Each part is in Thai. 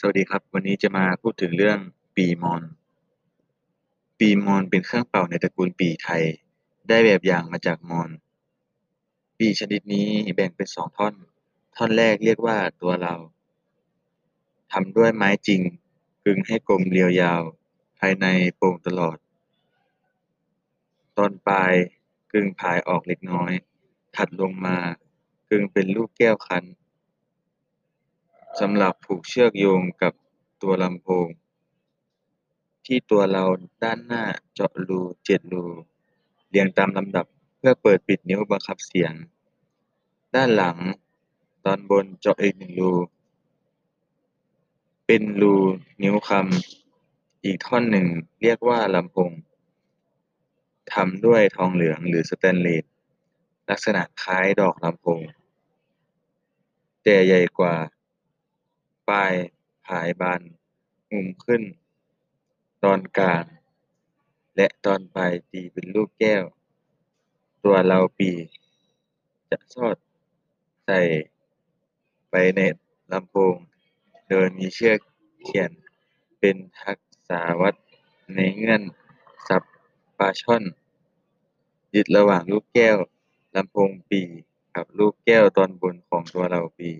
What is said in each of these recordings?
สวัสดีครับ วันนี้จะมาพูดถึงเรื่องปีมอน ปีมอนเป็นเครื่องเป่าในตระกูลปีไทย ได้แบบอย่างมาจากมอญปี่ชนิดนี้แบ่งเป็นสองท่อน ท่อนแรกเรียกว่าตัวเราทำด้วยไม้จริงกึงให้กลมเรียวยาว ภายในโป่งตลอด ตอนปลายกึงผายออกเล็กน้อย ถัดลงมากึงเป็นลูกแก้วคั้น สำหรับผูกเชือกโยงกับตัวลำโพง ที่ตัวเราด้านหน้าเจาะรูเจ็ดรู เรียงตามลำดับเพื่อเปิดปิดนิ้วบังคับเสียง ด้านหลัง ตอนบนเจาะอีกหนึ่งรู เป็นรูนิ้วคำอีกท่อนหนึ่งเรียกว่าลำโพงทำด้วยทองเหลืองหรือสแตนเลสลักษณะคล้ายดอกลำโพงแต่ใหญ่กว่า ปลายผายบานงุมขึ้นตอนกลางและตอนปลายตีเป็นลูกแก้ว ตัวเราปีจะสอดใส่ไปในลำโพง โดยมีเชือกเขียนเป็นทักษาวัดในเงื่อนศัพท์ปลาช่อนยึดระหว่างลูกแก้วลำโพงปีกับลูกแก้วตอนบนของตัวเราปี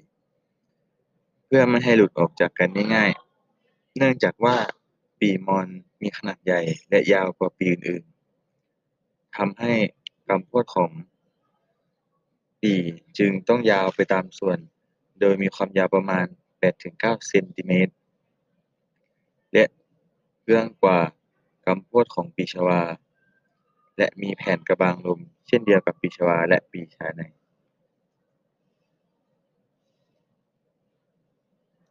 พื่อไม่ให้หลุดออกจากกันง่ายๆ เนื่องจากว่าปีมอนมีขนาดใหญ่และยาวกว่าปีอื่นๆทำให้กำพวดของปีจึงต้องยาวไปตามส่วน โดยมีความยาวประมาณ 8-9 เซนติเมตร และเอื้องกว่ากำพวดของปีชวา และมีแผ่นกระบางลมเช่นเดียวกับปีชวาและปีชาใน